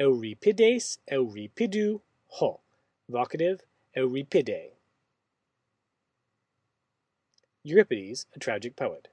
Euripides, Euripidu, ho. Vocative, Euripide. Euripides, a tragic poet.